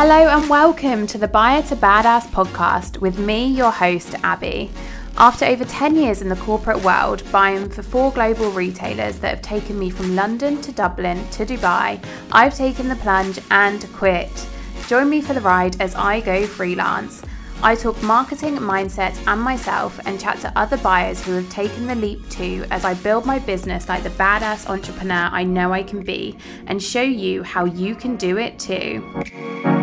Hello and welcome to the Buyer to Badass podcast with me, your host, Abbie. After over 10 years in the corporate world, buying for four global retailers that have taken me from London to Dublin to Dubai, I've taken the plunge and quit. Join me for the ride as I go freelance. I talk marketing, mindset, and myself and chat to other buyers who have taken the leap too as I build my business like the badass entrepreneur I know I can be and show you how you can do it too.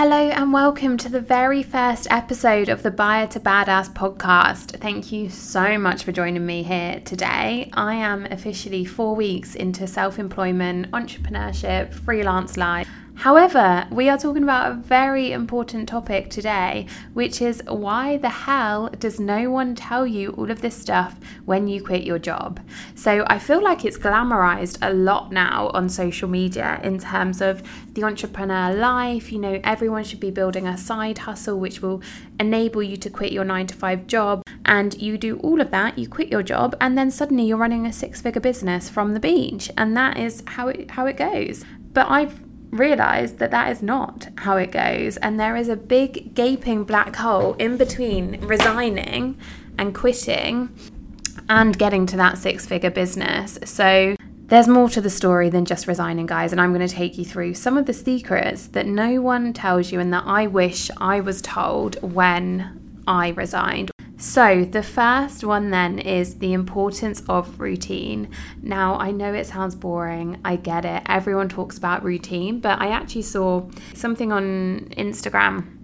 Hello and welcome to the very first episode of the Buyer to Badass podcast. Thank you so much for joining me here today. I am officially four weeks into self employment, entrepreneurship, freelance life However, we are talking about a very important topic today, which is why the hell does no one tell you all of this stuff when you quit your job? So I feel like it's glamorized a lot now on social media in terms of the entrepreneur life. You know, everyone should be building a side hustle which will enable you to quit your nine to five job. And you do all of that, you quit your job, and then suddenly you're running a six figure business from the beach. And that is how it, how it goes. But I've realized that that is not how it goes and there is a big gaping black hole in between resigning and quitting and getting to that six figure business so there's more to the story than just resigning, guys, and I'm going to take you through some of the secrets that no one tells you and that I wish I was told when I resigned. So, the first one then is the importance of routine. Now, I know it sounds boring, I get it. Everyone talks about routine, but I actually saw something on Instagram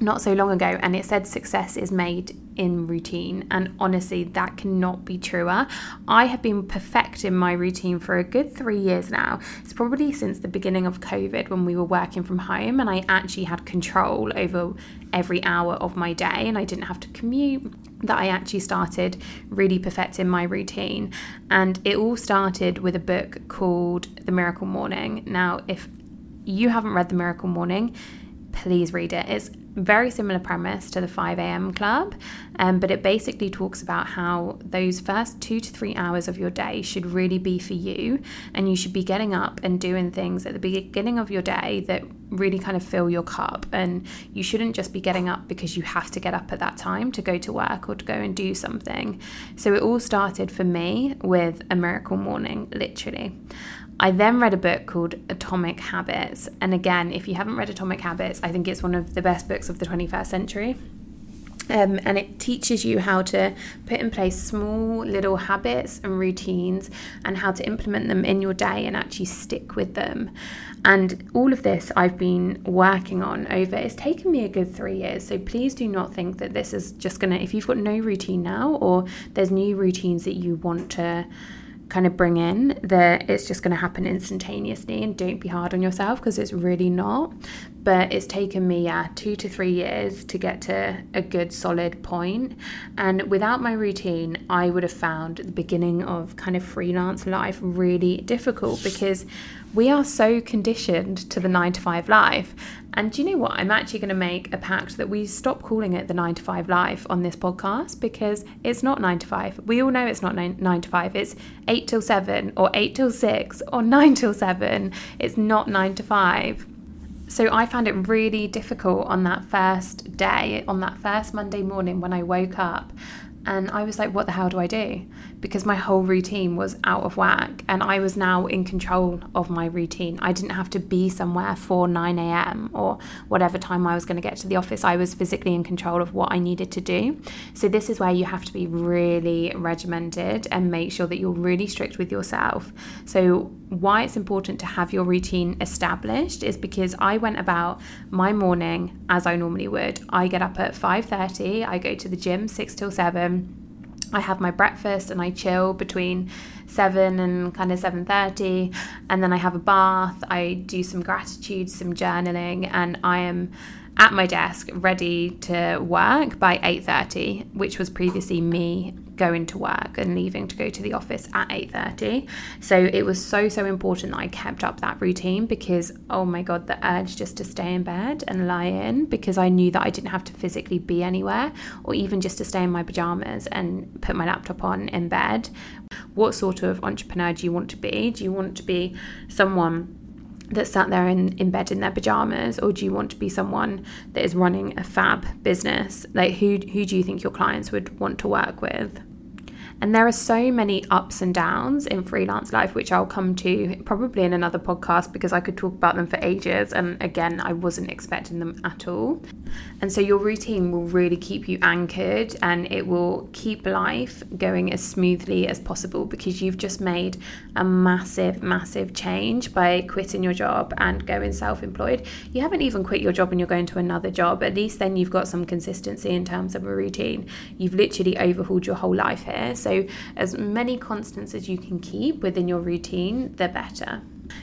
not so long ago and it said success is made in routine and honestly that cannot be truer. I have been perfecting my routine for a good three years now. It's probably since the beginning of covid when we were working from home and i actually had control over every hour of my day and i didn't have to commute that i actually started really perfecting my routine. And it all started with a book called the miracle morning. Now if you haven't read the miracle morning please read it. It's very similar premise to the 5 a.m. club, um, but it basically talks about how those first two to three hours of your day should really be for you, and you should be getting up and doing things at the beginning of your day that really kind of fill your cup. And you shouldn't just be getting up because you have to get up at that time to go to work or to go and do something. So it all started for me with a miracle morning, literally. I then read a book called Atomic Habits. And again, if you haven't read Atomic Habits, I think it's one of the best books of the 21st century. Um, and it teaches you how to put in place small little habits and routines and how to implement them in your day and actually stick with them. And all of this I've been working on over, it's taken me a good three years. So please do not think that this is just gonna, if you've got no routine now or there's new routines that you want to kind of bring in that it's just going to happen instantaneously and don't be hard on yourself because it's really not. But it's taken me yeah two to three years to get to a good solid point. And without my routine i would have found the beginning of kind of freelance life really difficult because we are so conditioned to the nine to five life. And do you know what? I'm actually going to make a pact that we stop calling it the nine to five life on this podcast because it's not nine to five. We all know it's not nine, nine to five. It's eight till seven or eight till six or nine till seven. It's not nine to five. So I found it really difficult on that first day, on that first Monday morning when I woke up and I was like, what the hell do I do? Because my whole routine was out of whack and I was now in control of my routine. I didn't have to be somewhere for 9 a.m. or whatever time I was going to get to the office. I was physically in control of what I needed to do. So, this is where you have to be really regimented and make sure that you're really strict with yourself. So, why it's important to have your routine established is because I went about my morning as I normally would. I get up at 5:30, I go to the gym 6 till 7. Um, I have my breakfast and I chill between 7 and kind of 7:30 and then I have a bath, I do some gratitude, some journaling and I am at my desk ready to work by 8:30 which was previously me going to work and leaving to go to the office at 8:30 so it was so so important that I kept up that routine because oh my god the urge just to stay in bed and lie in because I knew that I didn't have to physically be anywhere or even just to stay in my pajamas and put my laptop on in bed. What sort of entrepreneur do you want to be? Do you want to be someone that sat there in, in bed in their pajamas or do you want to be someone that is running a fab business? Like who who do you think your clients would want to work with and there are so many ups and downs in freelance life, which I'll come to probably in another podcast because I could talk about them for ages. And again, I wasn't expecting them at all. And so your routine will really keep you anchored and it will keep life going as smoothly as possible because you've just made a massive, massive change by quitting your job and going self employed. You haven't even quit your job and you're going to another job. At least then you've got some consistency in terms of a routine. You've literally overhauled your whole life here. So so, as many constants as you can keep within your routine, the better.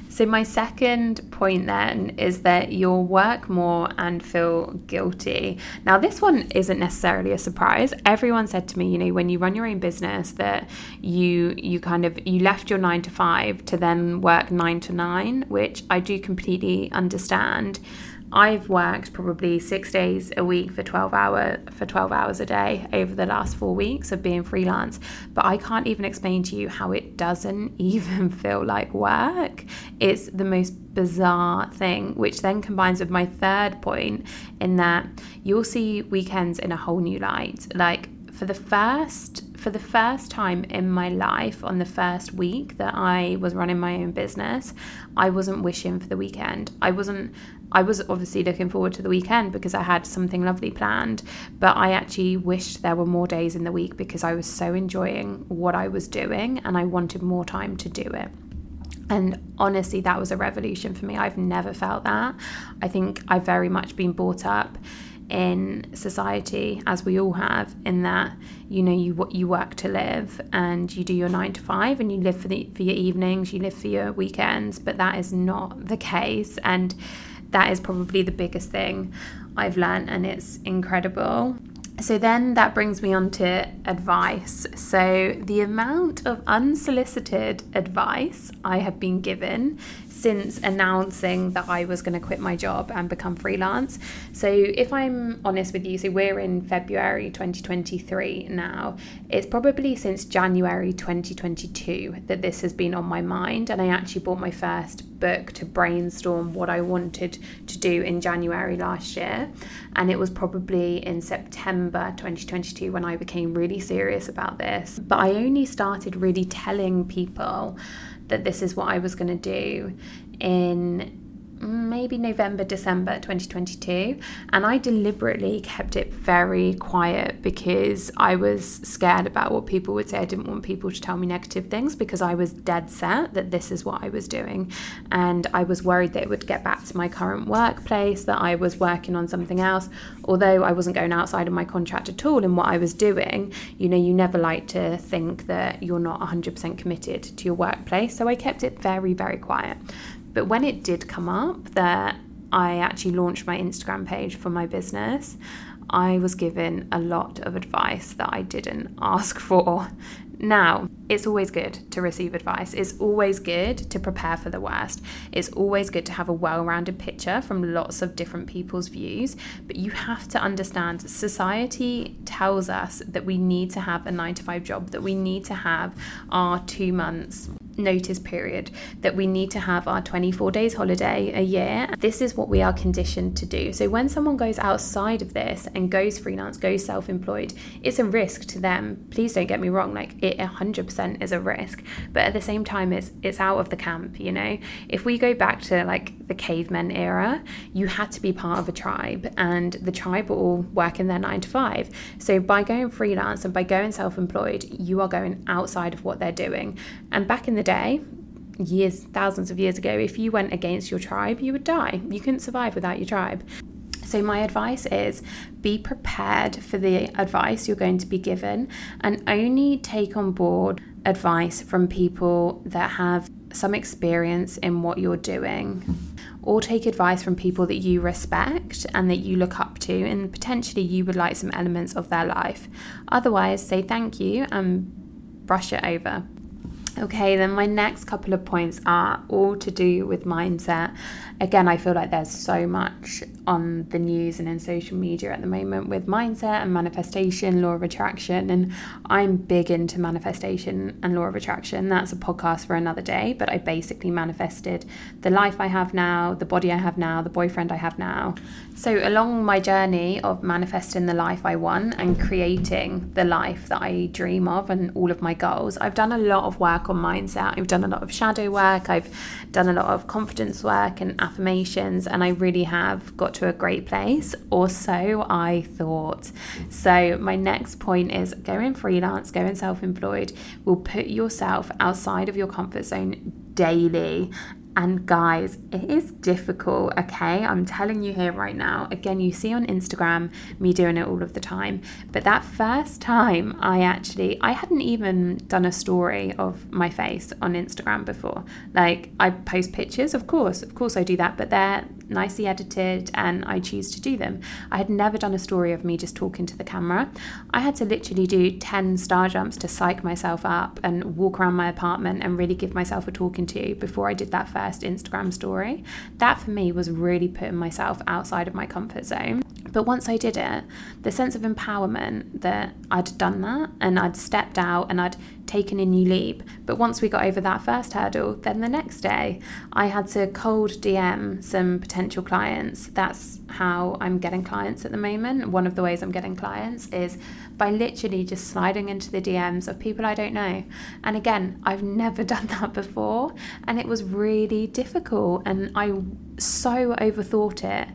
So, my second point then is that you'll work more and feel guilty. Now, this one isn't necessarily a surprise. Everyone said to me, you know, when you run your own business, that you you kind of you left your nine to five to then work nine to nine, which I do completely understand. I've worked probably six days a week for 12 hour for 12 hours a day over the last four weeks of being freelance, but I can't even explain to you how it doesn't even feel like work. It's the most bizarre thing, which then combines with my third point in that you'll see weekends in a whole new light. Like for the first for the first time in my life on the first week that I was running my own business, I wasn't wishing for the weekend. I wasn't I was obviously looking forward to the weekend because I had something lovely planned, but I actually wished there were more days in the week because I was so enjoying what I was doing and I wanted more time to do it. And honestly, that was a revolution for me. I've never felt that. I think I've very much been brought up in society as we all have in that you know you you work to live and you do your 9 to 5 and you live for the for your evenings you live for your weekends but that is not the case and that is probably the biggest thing I've learned, and it's incredible. So then that brings me on to advice. So the amount of unsolicited advice I have been given since announcing that I was going to quit my job and become freelance. So, if I'm honest with you, so we're in February 2023 now, it's probably since January 2022 that this has been on my mind. And I actually bought my first book to brainstorm what I wanted to do in January last year. And it was probably in September 2022 when I became really serious about this. But I only started really telling people that this is what I was going to do in maybe November, December 2022. And I deliberately kept it very quiet because I was scared about what people would say. I didn't want people to tell me negative things because I was dead set that this is what I was doing. And I was worried that it would get back to my current workplace, that I was working on something else. Although I wasn't going outside of my contract at all in what I was doing, you know, you never like to think that you're not 100% committed to your workplace. So I kept it very, very quiet. But when it did come up that I actually launched my Instagram page for my business, I was given a lot of advice that I didn't ask for. Now, it's always good to receive advice. It's always good to prepare for the worst. It's always good to have a well rounded picture from lots of different people's views. But you have to understand society tells us that we need to have a nine to five job, that we need to have our two months notice period that we need to have our 24 days holiday a year. This is what we are conditioned to do. So when someone goes outside of this and goes freelance, goes self employed, it's a risk to them. Please don't get me wrong, like it 100% is a risk, but at the same time, it's, it's out of the camp, you know? If we go back to like the cavemen era, you had to be part of a tribe, and the tribe were all working their nine to five. So by going freelance and by going self employed, you are going outside of what they're doing. And back in the day, years, thousands of years ago, if you went against your tribe, you would die. You couldn't survive without your tribe. So, my advice is be prepared for the advice you're going to be given and only take on board advice from people that have some experience in what you're doing. Or take advice from people that you respect and that you look up to, and potentially you would like some elements of their life. Otherwise, say thank you and brush it over. Okay, then my next couple of points are all to do with mindset. Again, I feel like there's so much on the news and in social media at the moment with mindset and manifestation, law of attraction. And I'm big into manifestation and law of attraction. That's a podcast for another day, but I basically manifested the life I have now, the body I have now, the boyfriend I have now. So, along my journey of manifesting the life I want and creating the life that I dream of and all of my goals, I've done a lot of work on mindset. I've done a lot of shadow work, I've done a lot of confidence work and affirmations, and I really have got to a great place, or so I thought. So, my next point is going freelance, going self employed will put yourself outside of your comfort zone daily and guys, it is difficult, okay? I'm telling you here right now. Again, you see on Instagram me doing it all of the time. But that first time I actually I hadn't even done a story of my face on Instagram before. Like I post pictures, of course, of course I do that, but they're nicely edited and I choose to do them. I had never done a story of me just talking to the camera. I had to literally do 10 star jumps to psych myself up and walk around my apartment and really give myself a talking to before I did that first Instagram story. That for me was really putting myself outside of my comfort zone. But once I did it, the sense of empowerment that I'd done that and I'd stepped out and I'd taken a new leap. But once we got over that first hurdle, then the next day I had to cold DM some potential clients. That's how I'm getting clients at the moment. One of the ways I'm getting clients is by literally just sliding into the DMs of people I don't know. And again, I've never done that before and it was really difficult and I so overthought it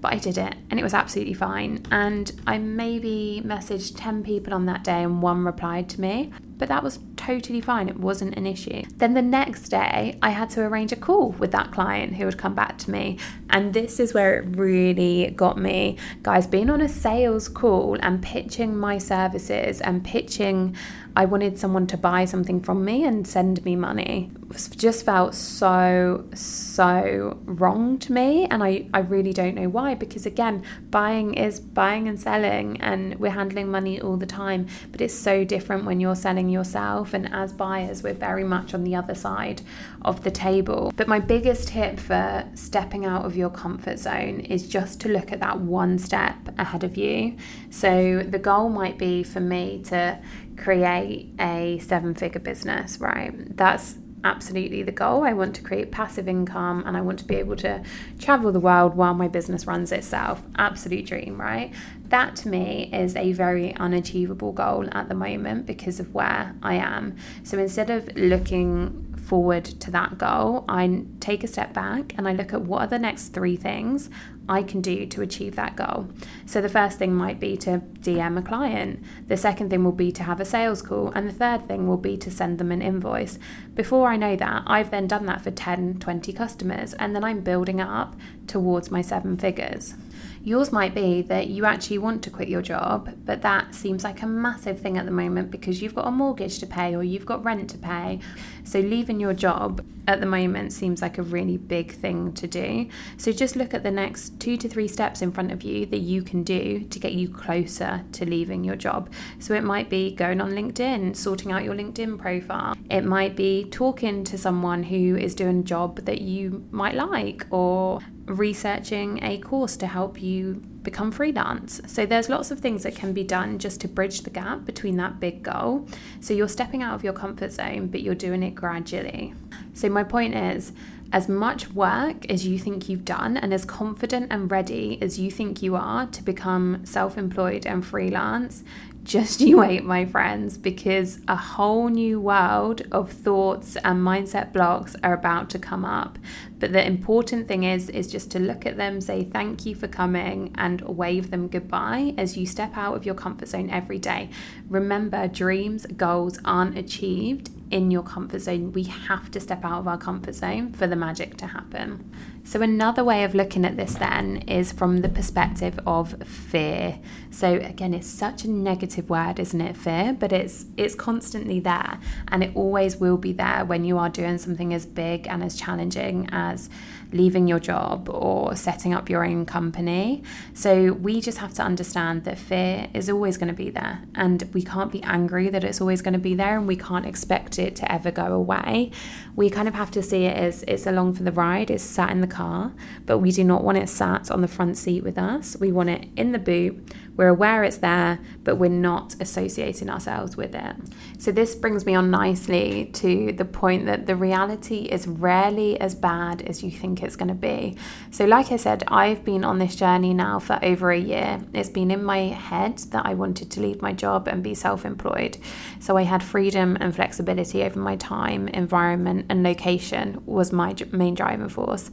but I did it and it was absolutely fine. And I maybe messaged 10 people on that day and one replied to me but that was totally fine. It wasn't an issue. Then the next day, I had to arrange a call with that client who would come back to me. And this is where it really got me. Guys, being on a sales call and pitching my services and pitching I wanted someone to buy something from me and send me money. Just felt so, so wrong to me. And I, I really don't know why, because again, buying is buying and selling, and we're handling money all the time. But it's so different when you're selling yourself. And as buyers, we're very much on the other side of the table. But my biggest tip for stepping out of your comfort zone is just to look at that one step ahead of you. So the goal might be for me to create a seven figure business, right? That's absolutely the goal. I want to create passive income and I want to be able to travel the world while my business runs itself. Absolute dream, right? That to me is a very unachievable goal at the moment because of where I am. So instead of looking forward to that goal, I take a step back and I look at what are the next three things I can do to achieve that goal. So the first thing might be to DM a client, the second thing will be to have a sales call, and the third thing will be to send them an invoice. Before I know that, I've then done that for 10, 20 customers, and then I'm building it up towards my seven figures. Yours might be that you actually want to quit your job, but that seems like a massive thing at the moment because you've got a mortgage to pay or you've got rent to pay. So, leaving your job at the moment seems like a really big thing to do. So, just look at the next two to three steps in front of you that you can do to get you closer to leaving your job. So, it might be going on LinkedIn, sorting out your LinkedIn profile, it might be talking to someone who is doing a job that you might like, or researching a course to help you become freelance. So there's lots of things that can be done just to bridge the gap between that big goal. So you're stepping out of your comfort zone, but you're doing it gradually. So my point is as much work as you think you've done and as confident and ready as you think you are to become self employed and freelance, just you wait, my friends, because a whole new world of thoughts and mindset blocks are about to come up. But the important thing is is just to look at them, say thank you for coming and wave them goodbye as you step out of your comfort zone every day. Remember, dreams, goals aren't achieved in your comfort zone. We have to step out of our comfort zone for the magic to happen. So, another way of looking at this then is from the perspective of fear. So, again, it's such a negative word, isn't it? Fear, but it's it's constantly there, and it always will be there when you are doing something as big and as challenging as leaving your job or setting up your own company. So, we just have to understand that fear is always going to be there, and we can't be angry that it's always going to be there, and we can't expect it to ever go away. We kind of have to see it as it's along for the ride, it's sat in the car, but we do not want it sat on the front seat with us. We want it in the boot. We're aware it's there, but we're not associating ourselves with it. So, this brings me on nicely to the point that the reality is rarely as bad as you think it's going to be. So, like I said, I've been on this journey now for over a year. It's been in my head that I wanted to leave my job and be self employed. So, I had freedom and flexibility over my time, environment, and location was my main driving force.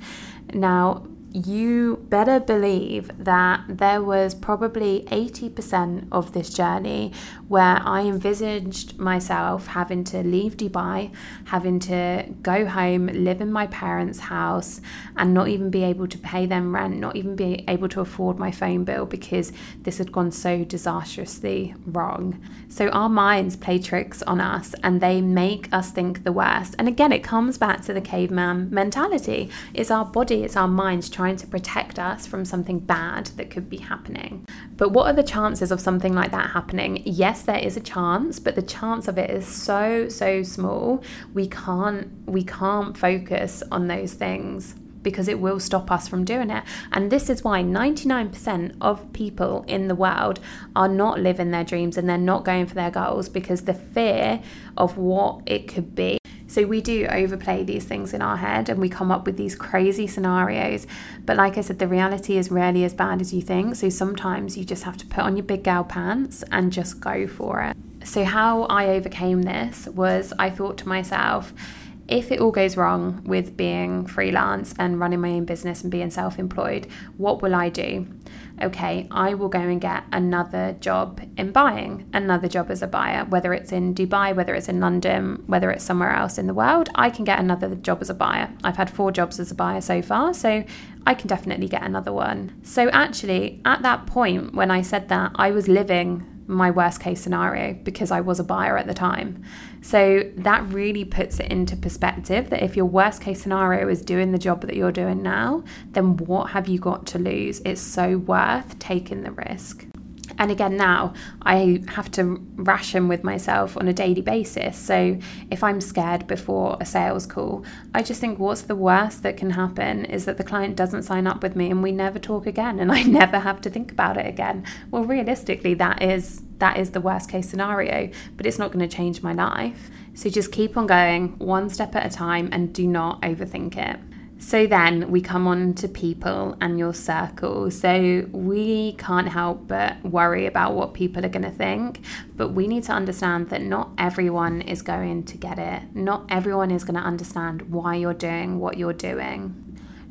Now, you better believe that there was probably 80% of this journey where I envisaged myself having to leave Dubai, having to go home, live in my parents' house, and not even be able to pay them rent, not even be able to afford my phone bill because this had gone so disastrously wrong. So our minds play tricks on us and they make us think the worst. And again, it comes back to the caveman mentality. It's our body, it's our minds trying to protect us from something bad that could be happening. But what are the chances of something like that happening? Yes, there is a chance, but the chance of it is so so small. We can't we can't focus on those things because it will stop us from doing it. And this is why 99% of people in the world are not living their dreams and they're not going for their goals because the fear of what it could be. So we do overplay these things in our head and we come up with these crazy scenarios. But like I said, the reality is rarely as bad as you think. So sometimes you just have to put on your big gal pants and just go for it. So, how I overcame this was I thought to myself, if it all goes wrong with being freelance and running my own business and being self employed, what will I do? Okay, I will go and get another job in buying, another job as a buyer, whether it's in Dubai, whether it's in London, whether it's somewhere else in the world, I can get another job as a buyer. I've had four jobs as a buyer so far, so I can definitely get another one. So, actually, at that point when I said that, I was living my worst case scenario because I was a buyer at the time. So that really puts it into perspective that if your worst case scenario is doing the job that you're doing now, then what have you got to lose? It's so worth taking the risk. And again, now I have to ration with myself on a daily basis. So if I'm scared before a sales call, I just think what's the worst that can happen is that the client doesn't sign up with me and we never talk again and I never have to think about it again. Well, realistically, that is that is the worst case scenario, but it's not going to change my life. So just keep on going one step at a time and do not overthink it. So then we come on to people and your circle. So we can't help but worry about what people are going to think, but we need to understand that not everyone is going to get it. Not everyone is going to understand why you're doing what you're doing.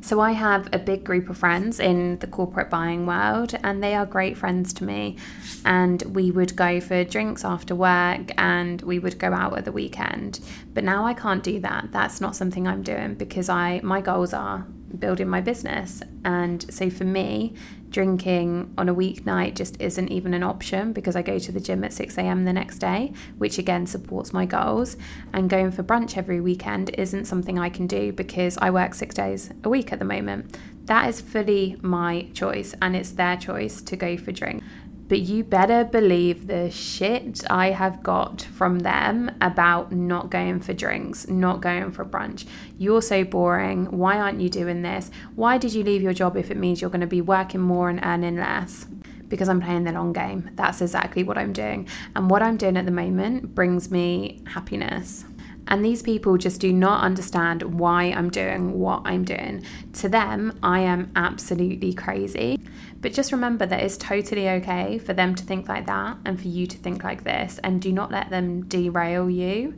So I have a big group of friends in the corporate buying world, and they are great friends to me. And we would go for drinks after work and we would go out at the weekend. But now I can't do that. That's not something I'm doing because I my goals are building my business. And so for me, drinking on a weeknight just isn't even an option because I go to the gym at 6 a.m. the next day, which again supports my goals. And going for brunch every weekend isn't something I can do because I work six days a week at the moment. That is fully my choice, and it's their choice to go for drink. But you better believe the shit I have got from them about not going for drinks, not going for brunch. You're so boring. Why aren't you doing this? Why did you leave your job if it means you're going to be working more and earning less? Because I'm playing the long game. That's exactly what I'm doing. And what I'm doing at the moment brings me happiness. And these people just do not understand why I'm doing what I'm doing. To them, I am absolutely crazy. But just remember that it's totally okay for them to think like that and for you to think like this. And do not let them derail you.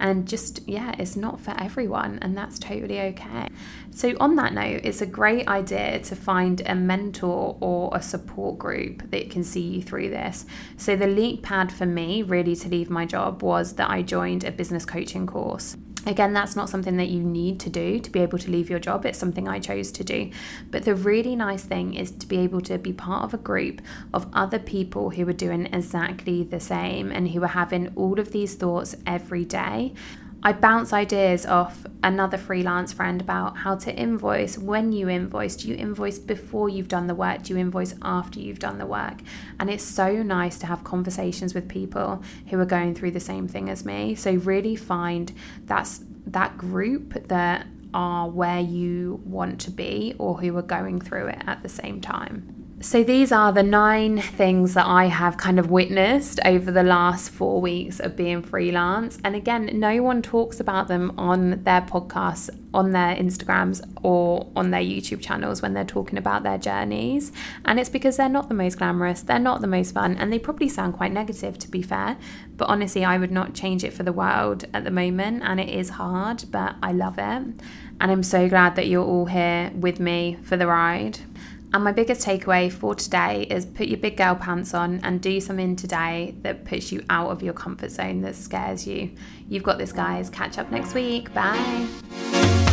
And just, yeah, it's not for everyone, and that's totally okay. So, on that note, it's a great idea to find a mentor or a support group that can see you through this. So, the leap pad for me, really, to leave my job was that I joined a business coaching course. Again, that's not something that you need to do to be able to leave your job. It's something I chose to do. But the really nice thing is to be able to be part of a group of other people who are doing exactly the same and who are having all of these thoughts every day. I bounce ideas off another freelance friend about how to invoice, when you invoice. Do you invoice before you've done the work? Do you invoice after you've done the work? And it's so nice to have conversations with people who are going through the same thing as me. So really find that's that group that are where you want to be or who are going through it at the same time. So, these are the nine things that I have kind of witnessed over the last four weeks of being freelance. And again, no one talks about them on their podcasts, on their Instagrams, or on their YouTube channels when they're talking about their journeys. And it's because they're not the most glamorous, they're not the most fun, and they probably sound quite negative, to be fair. But honestly, I would not change it for the world at the moment. And it is hard, but I love it. And I'm so glad that you're all here with me for the ride. And my biggest takeaway for today is put your big girl pants on and do something today that puts you out of your comfort zone, that scares you. You've got this, guys. Catch up next week. Bye.